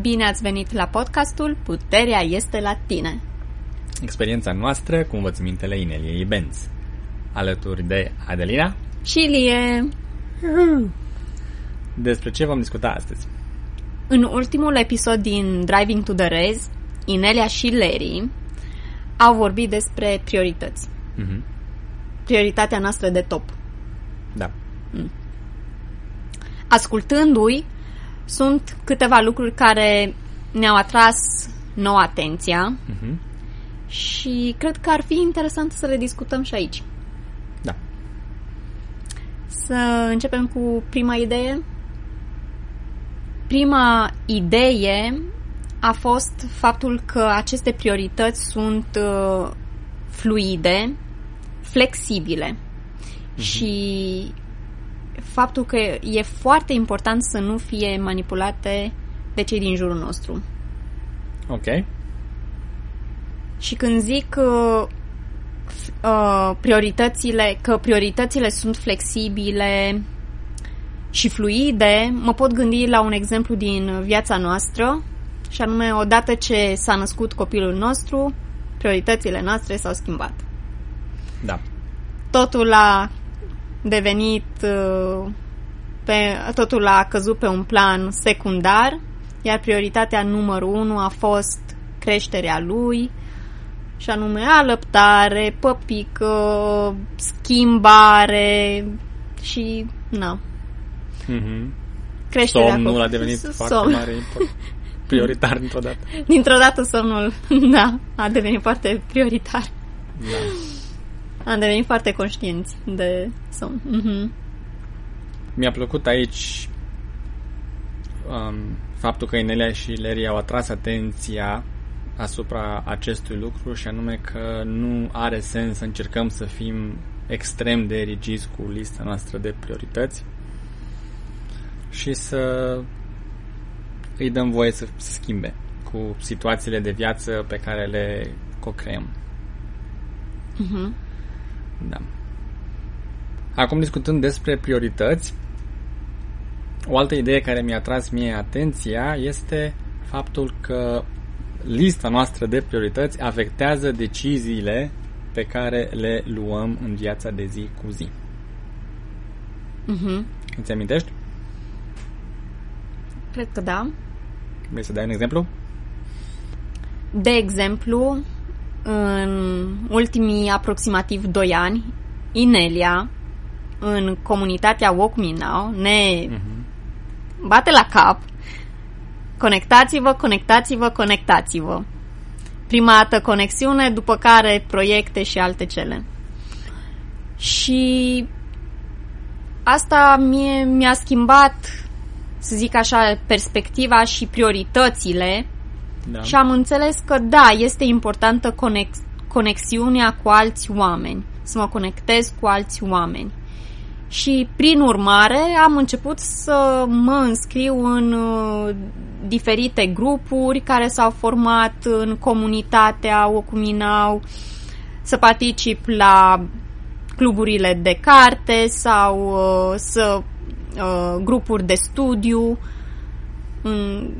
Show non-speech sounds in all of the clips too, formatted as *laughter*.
Bine ați venit la podcastul Puterea este la tine. Experiența noastră cu învățămintele Ineliei Benz. Alături de Adelina și Lie. Despre ce vom discuta astăzi? În ultimul episod din Driving to the Rez, Inelia și Larry au vorbit despre priorități. Mhm. Prioritatea noastră de top. Da. Ascultându-i, sunt câteva lucruri care ne-au atras nouă atenția Mhm. și cred că ar fi interesant să le discutăm și aici. Da. Să începem cu prima idee. Prima idee a fost faptul că aceste priorități sunt uh, fluide, flexibile și faptul că e foarte important să nu fie manipulate de cei din jurul nostru. Ok. Și când zic uh, f- uh, prioritățile, că prioritățile sunt flexibile și fluide, mă pot gândi la un exemplu din viața noastră, și anume, odată ce s-a născut copilul nostru, prioritățile noastre s-au schimbat. Da. Totul a devenit uh, pe, totul a căzut pe un plan secundar, iar prioritatea numărul unu a fost creșterea lui, și anume alăptare, păpică, schimbare și, na, Mhm. creșterea Somnul a copilului. devenit Somn. foarte mare, import- prioritar *laughs* dintr-o dată. Dintr-o dată somnul, da, a devenit foarte prioritar. Da. Am devenit foarte conștienți de somn. Mhm. Mi-a plăcut aici um, faptul că Inelia și Larry au atras atenția asupra acestui lucru și anume că nu are sens să încercăm să fim extrem de rigizi cu lista noastră de priorități și să îi dăm voie să se schimbe cu situațiile de viață pe care le co-creăm. Mhm. Da. Acum discutând despre priorități, o altă idee care mi-a tras mie atenția este faptul că lista noastră de priorități afectează deciziile pe care le luăm în viața de zi cu zi. Mhm. Îți amintești? Cred că da. Vrei să dai un exemplu? De exemplu, în ultimii aproximativ 2 ani, Inelia, în comunitatea Walk Me Now, ne Mhm. bate la cap conectați-vă, conectați-vă, conectați-vă. Prima dată conexiune, după care proiecte și alte cele. Și asta mie mi-a schimbat, să zic așa, perspectiva și prioritățile Da. și am înțeles că da, este importantă conex- conexiunea cu alți oameni, să mă conectez cu alți oameni. Și prin urmare am început să mă înscriu în uh, diferite grupuri care s-au format în comunitatea Ocuminau, să particip la cluburile de carte sau uh, să uh, grupuri de studiu. în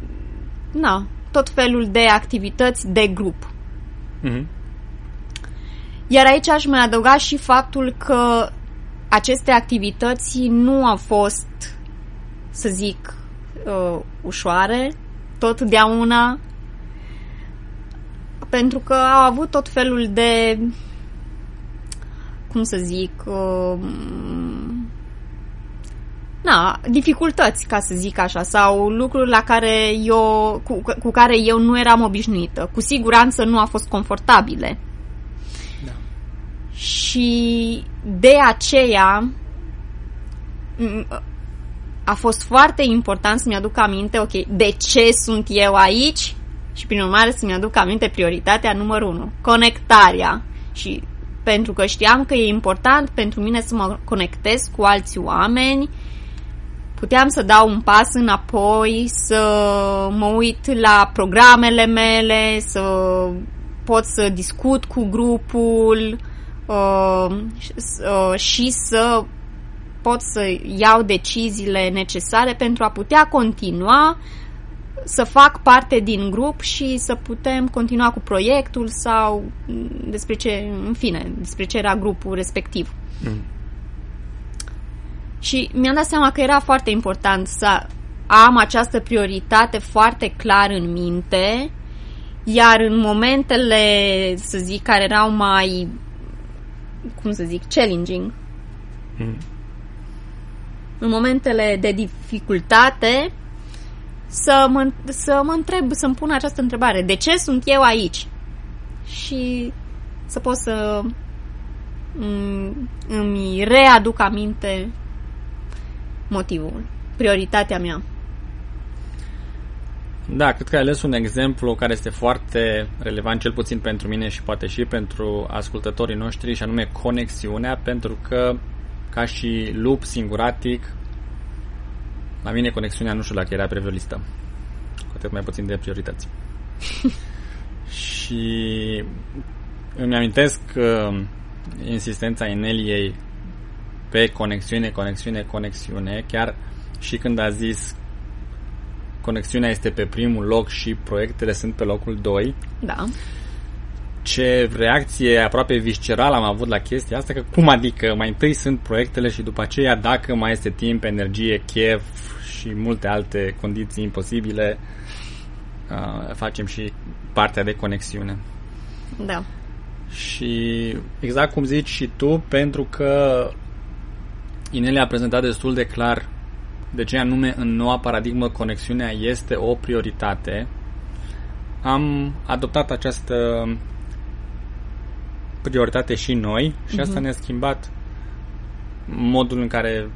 na, tot felul de activități de grup. Mhm. Iar aici aș mai adăuga și faptul că aceste activități nu au fost, să zic, uh, ușoare, totdeauna, pentru că au avut tot felul de, cum să zic, uh, na, dificultăți, ca să zic așa, sau lucruri la care eu, cu, cu care eu nu eram obișnuită. Cu siguranță nu au fost confortabile. Da. Și de aceea m- a fost foarte important să-mi aduc aminte, ok, de ce sunt eu aici și prin urmare să-mi aduc aminte prioritatea numărul 1, conectarea. Și pentru că știam că e important pentru mine să mă conectez cu alți oameni, puteam să dau un pas înapoi, să mă uit la programele mele, să pot să discut cu grupul uh, uh, și să pot să iau deciziile necesare pentru a putea continua să fac parte din grup și să putem continua cu proiectul sau mm, despre ce, în fine, despre ce era grupul respectiv. Mm. Și mi-am dat seama că era foarte important să am această prioritate foarte clar în minte, iar în momentele, să zic, care erau mai, cum să zic, challenging, mm. în momentele de dificultate, să mă, să mă întreb, să-mi pun această întrebare. De ce sunt eu aici? Și să pot să îmi readuc aminte motivul, prioritatea mea. Da, cred că ai ales un exemplu care este foarte relevant, cel puțin pentru mine și poate și pentru ascultătorii noștri, și anume conexiunea, pentru că ca și lup singuratic, la mine conexiunea nu știu dacă era pe listă. Cu atât mai puțin de priorități. *laughs* și îmi amintesc uh, insistența Ineliei pe conexiune, conexiune, conexiune, chiar și când a zis conexiunea este pe primul loc și proiectele sunt pe locul 2. Da. Ce reacție aproape viscerală am avut la chestia asta, că cum adică mai întâi sunt proiectele și după aceea dacă mai este timp, energie, chef și multe alte condiții imposibile, uh, facem și partea de conexiune. Da. Și exact cum zici și tu, pentru că Inelia a prezentat destul de clar de ce anume în noua paradigmă conexiunea este o prioritate, am adoptat această prioritate și noi și uh-huh. asta mhm. ne-a schimbat modul în care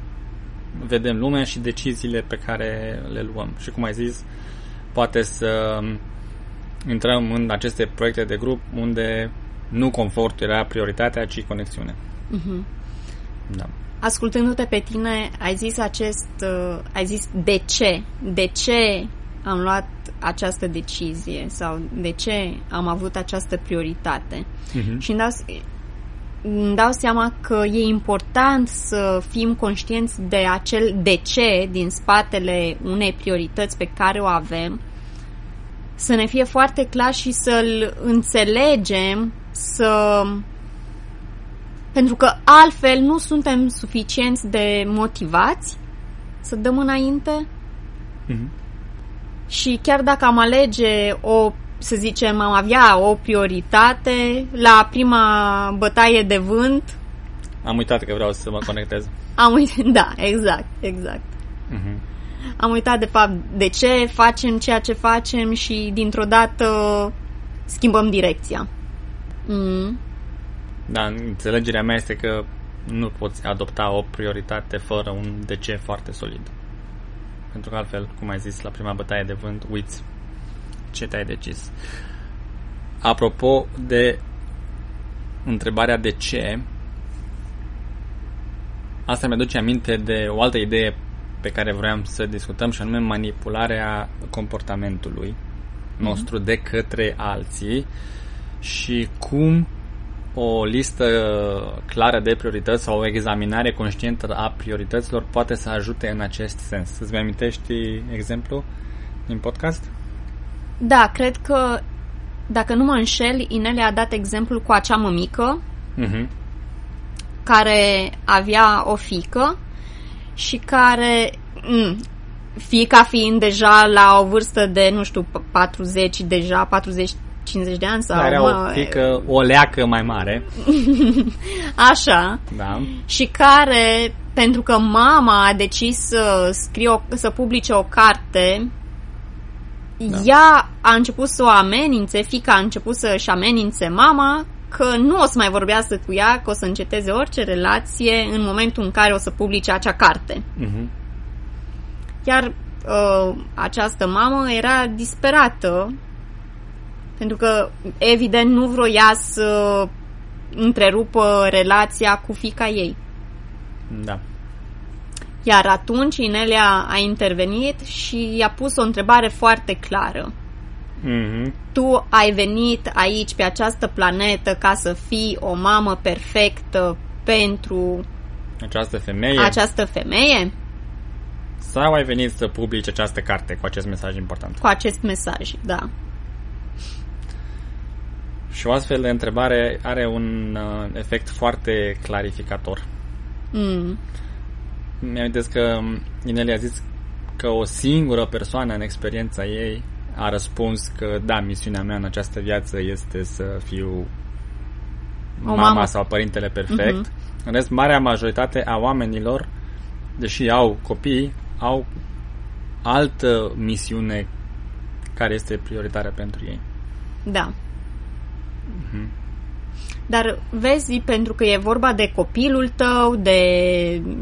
vedem lumea și deciziile pe care le luăm. Și cum ai zis, poate să intrăm în aceste proiecte de grup unde nu confort era prioritatea, ci conexiune. Uh-huh. Da. Ascultându-te pe tine, ai zis acest, uh, ai zis de ce, de ce am luat această decizie sau de ce am avut această prioritate. Uh-huh. Și îmi dau, îmi dau seama că e important să fim conștienți de acel de ce din spatele unei priorități pe care o avem, să ne fie foarte clar și să-l înțelegem, să pentru că altfel nu suntem suficienți de motivați să dăm înainte. Mm-hmm. Și chiar dacă am alege o, să zicem, am avea o prioritate, la prima bătaie de vânt... Am uitat că vreau să mă conectez. Am uitat, *laughs* da, exact, exact. Mm-hmm. Am uitat de fapt de ce facem ceea ce facem și dintr-o dată schimbăm direcția. Mm. Da, înțelegerea mea este că nu poți adopta o prioritate fără un de ce foarte solid. Pentru că altfel, cum ai zis la prima bătaie de vânt, uiți ce te-ai decis. Apropo de întrebarea de ce, asta mi-aduce aminte de o altă idee pe care vreau să discutăm și anume manipularea comportamentului nostru mm-hmm. de către alții și cum o listă clară de priorități sau o examinare conștientă a priorităților poate să ajute în acest sens. Îți mai amintești exemplu din podcast? Da, cred că dacă nu mă înșel, Inele a dat exemplu cu acea mămică uh-huh. care avea o fică și care, m- fica fiind deja la o vârstă de, nu știu, 40, deja 40 50 de ani sau... Are mă, o fică, o leacă mai mare. *laughs* Așa. Da. Și care, pentru că mama a decis să scrie o, să publice o carte, da. ea a început să o amenințe, fica a început să-și amenințe mama că nu o să mai vorbească cu ea, că o să înceteze orice relație în momentul în care o să publice acea carte. Uh-huh. Iar uh, această mamă era disperată pentru că, evident, nu vroia să întrerupă relația cu fica ei. Da. Iar atunci Inelia a intervenit și i-a pus o întrebare foarte clară. Mm-hmm. Tu ai venit aici pe această planetă ca să fii o mamă perfectă pentru această femeie? Această femeie? Sau ai venit să publici această carte cu acest mesaj important? Cu acest mesaj, da. Și o astfel de întrebare are un uh, efect foarte clarificator. Mm. Mi-am că Inelia a zis că o singură persoană în experiența ei a răspuns că da, misiunea mea în această viață este să fiu o mama, mama sau părintele perfect. Uh-huh. În rest, marea majoritate a oamenilor, deși au copii, au altă misiune care este prioritară pentru ei. Da. Uh-huh. Dar vezi, pentru că e vorba de copilul tău, de,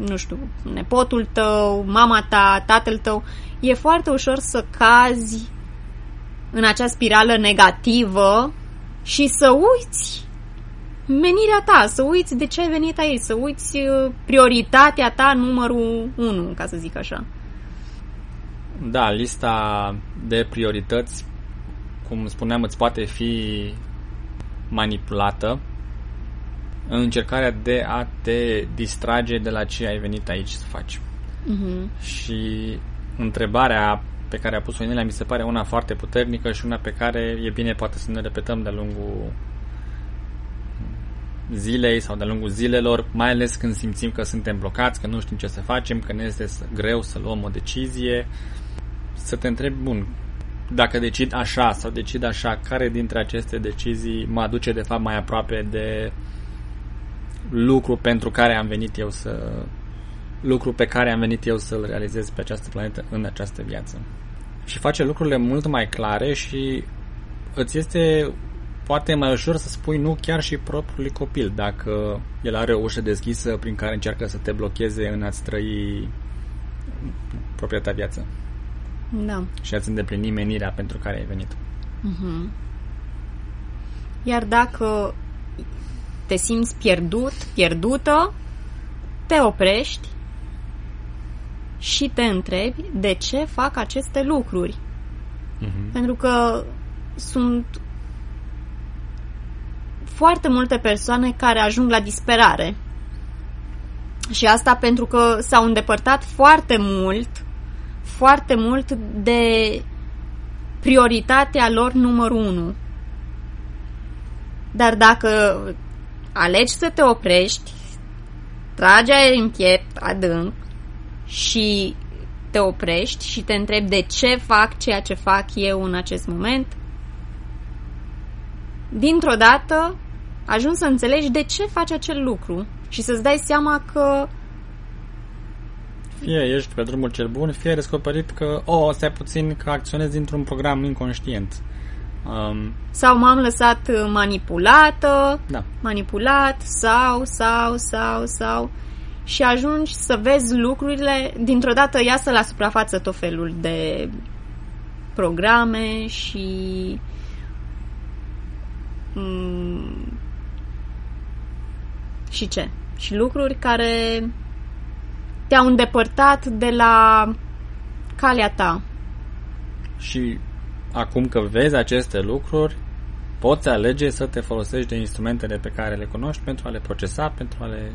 nu știu, nepotul tău, mama ta, tatăl tău, e foarte ușor să cazi în acea spirală negativă și să uiți menirea ta, să uiți de ce ai venit aici, să uiți uh, prioritatea ta numărul 1, ca să zic așa. Da, lista de priorități, cum spuneam, îți poate fi manipulată în încercarea de a te distrage de la ce ai venit aici să faci. Uh-huh. Și întrebarea pe care a pus-o Inelia mi se pare una foarte puternică și una pe care e bine poate să ne repetăm de-a lungul zilei sau de-a lungul zilelor, mai ales când simțim că suntem blocați, că nu știm ce să facem, că ne este greu să luăm o decizie, să te întrebi, bun, dacă decid așa sau decid așa, care dintre aceste decizii mă aduce de fapt mai aproape de lucru pentru care am venit eu să lucru pe care am venit eu să-l realizez pe această planetă în această viață. Și face lucrurile mult mai clare și îți este poate mai ușor să spui nu chiar și propriului copil dacă el are o ușă deschisă prin care încearcă să te blocheze în a-ți trăi propria ta viață. Da. Și a-ți îndeplini menirea pentru care ai venit. Uh-huh. Iar dacă te simți pierdut, pierdută, te oprești și te întrebi de ce fac aceste lucruri. Uh-huh. Pentru că sunt foarte multe persoane care ajung la disperare. Și asta pentru că s-au îndepărtat foarte mult, foarte mult de prioritatea lor numărul unu. Dar dacă alegi să te oprești, tragi aer în piept adânc și te oprești și te întrebi de ce fac ceea ce fac eu în acest moment, dintr-o dată ajungi să înțelegi de ce faci acel lucru și să-ți dai seama că fie ești pe drumul cel bun, fie ai descoperit că, oh, stai puțin că acționezi dintr-un program inconștient. Um, sau m-am lăsat manipulată, da. manipulat, sau, sau, sau, sau și ajungi să vezi lucrurile, dintr-o dată iasă la suprafață tot felul de programe și mm, și ce? Și lucruri care te-au îndepărtat de la calea ta. Și acum că vezi aceste lucruri, poți alege să te folosești de instrumentele pe care le cunoști pentru a le procesa, pentru a le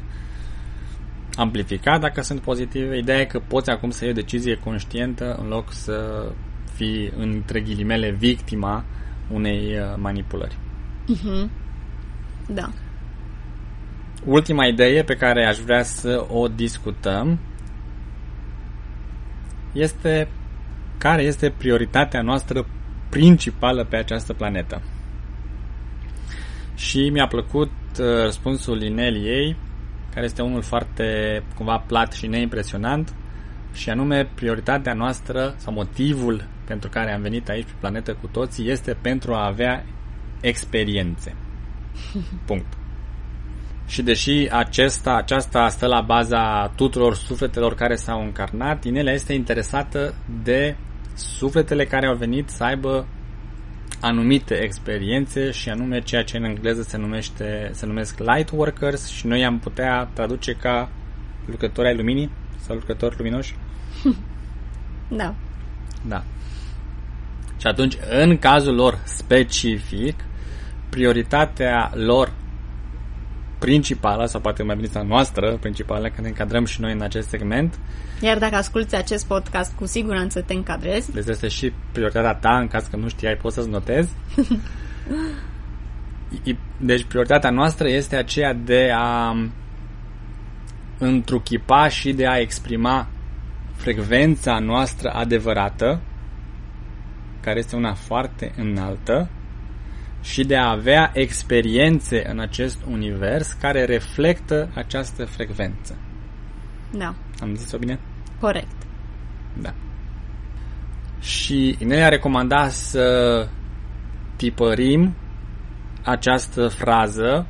amplifica dacă sunt pozitive. Ideea e că poți acum să iei o decizie conștientă în loc să fii, între ghilimele, victima unei uh, manipulări. Uh-huh. Da. Ultima idee pe care aș vrea să o discutăm este care este prioritatea noastră principală pe această planetă. Și mi-a plăcut uh, răspunsul Ineliei, care este unul foarte cumva plat și neimpresionant, și anume prioritatea noastră sau motivul pentru care am venit aici pe planetă cu toții este pentru a avea experiențe. *laughs* Punct. Și deși acesta, aceasta stă la baza tuturor sufletelor care s-au încarnat, Inelia este interesată de sufletele care au venit să aibă anumite experiențe și anume ceea ce în engleză se numește se numesc light workers și noi am putea traduce ca lucrători ai luminii sau lucrători luminoși. *laughs* Da. Da. Și atunci, în cazul lor specific, prioritatea lor principală, sau poate mai bine a noastră principală, că ne încadrăm și noi în acest segment. Iar dacă asculti acest podcast, cu siguranță te încadrezi. Deci este și prioritatea ta, în caz că nu știai, poți să-ți notezi. *laughs* deci prioritatea noastră este aceea de a întruchipa și de a exprima frecvența noastră adevărată, care este una foarte înaltă, și de a avea experiențe în acest univers care reflectă această frecvență. Da. Am zis-o bine? Corect. Da. Și ne a recomandat să tipărim această frază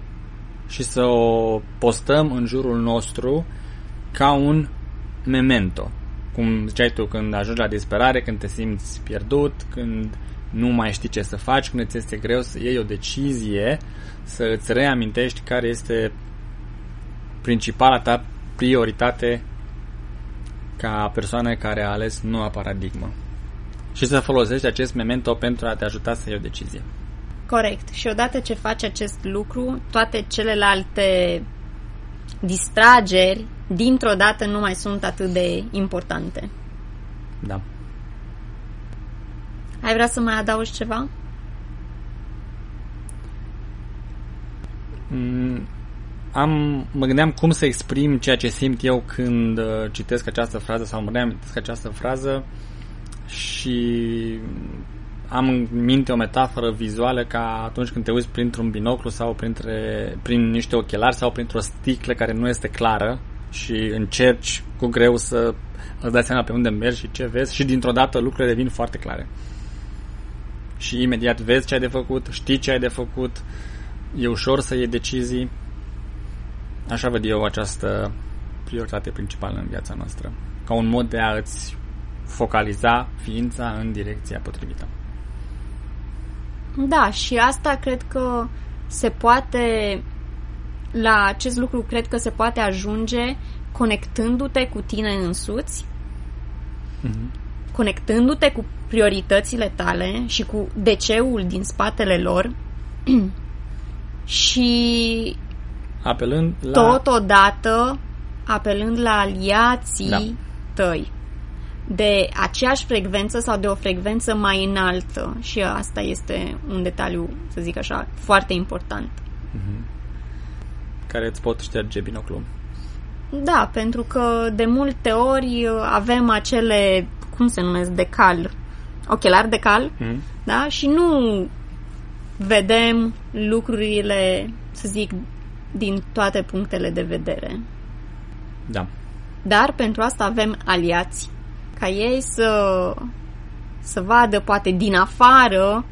și să o postăm în jurul nostru ca un memento. Cum ziceai tu, când ajungi la disperare, când te simți pierdut, când nu mai știi ce să faci, când îți este greu să iei o decizie, să îți reamintești care este principala ta prioritate ca persoană care a ales noua paradigmă. Și să folosești acest memento pentru a te ajuta să iei o decizie. Corect. Și odată ce faci acest lucru, toate celelalte distrageri, dintr-o dată, nu mai sunt atât de importante. Da. Ai vrea să mai adaugi ceva? Mm, am, mă gândeam cum să exprim ceea ce simt eu când uh, citesc această frază sau mă gândeam citesc această frază și am în minte o metaforă vizuală ca atunci când te uiți printr-un binoclu sau printre, prin niște ochelari sau printr-o sticlă care nu este clară și încerci cu greu să îți dai seama pe unde mergi și ce vezi și dintr-o dată lucrurile devin foarte clare. Și imediat vezi ce ai de făcut, știi ce ai de făcut, e ușor să iei decizii. Așa văd eu această prioritate principală în viața noastră. Ca un mod de a îți focaliza ființa în direcția potrivită. Da, și asta cred că se poate, la acest lucru cred că se poate ajunge conectându-te cu tine însuți, mm-hmm. conectându-te cu prioritățile tale și cu DC-ul din spatele lor *clears throat* și apelând la... totodată apelând la aliații da. tăi de aceeași frecvență sau de o frecvență mai înaltă și asta este un detaliu, să zic așa, foarte important. Mm-hmm. Care îți pot șterge binoclul. Da, pentru că de multe ori avem acele, cum se numesc, decal, ochelari decal, mm-hmm. da? Și nu vedem lucrurile, să zic, din toate punctele de vedere. Da. Dar pentru asta avem aliați ca ei să, să vadă poate din afară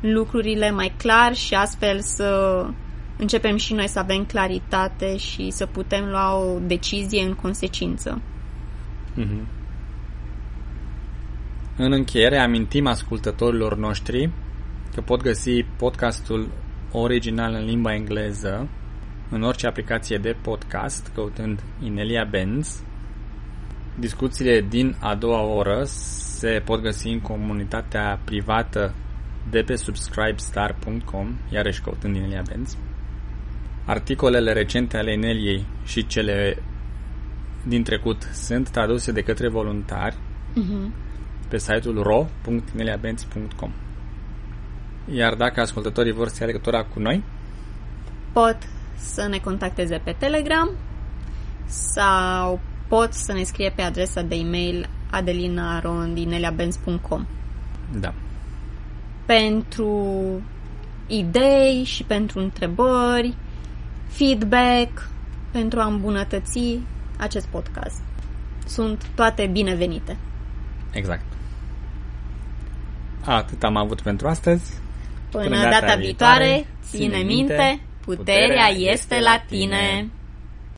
lucrurile mai clar și astfel să începem și noi să avem claritate și să putem lua o decizie în consecință. Mm-hmm. În încheiere, amintim ascultătorilor noștri că pot găsi podcastul original în limba engleză în orice aplicație de podcast, căutând Inelia Benz Discuțiile din a doua oră se pot găsi în comunitatea privată de pe subscribestar.com, iarăși căutând Inelia Benz. Articolele recente ale Ineliei și cele din trecut sunt traduse de către voluntari uh-huh. Pe site-ul ro.ineliabenz.com Iar dacă ascultătorii vor să ia legătura cu noi, pot să ne contacteze pe Telegram sau pot să ne scrie pe adresa de e-mail adelinarondineliabenz.com Da. Pentru idei și pentru întrebări, feedback, pentru a îmbunătăți acest podcast. Sunt toate binevenite. Exact. Atât am avut pentru astăzi. Până, Până data, data viitoare, ține minte, puterea este la tine.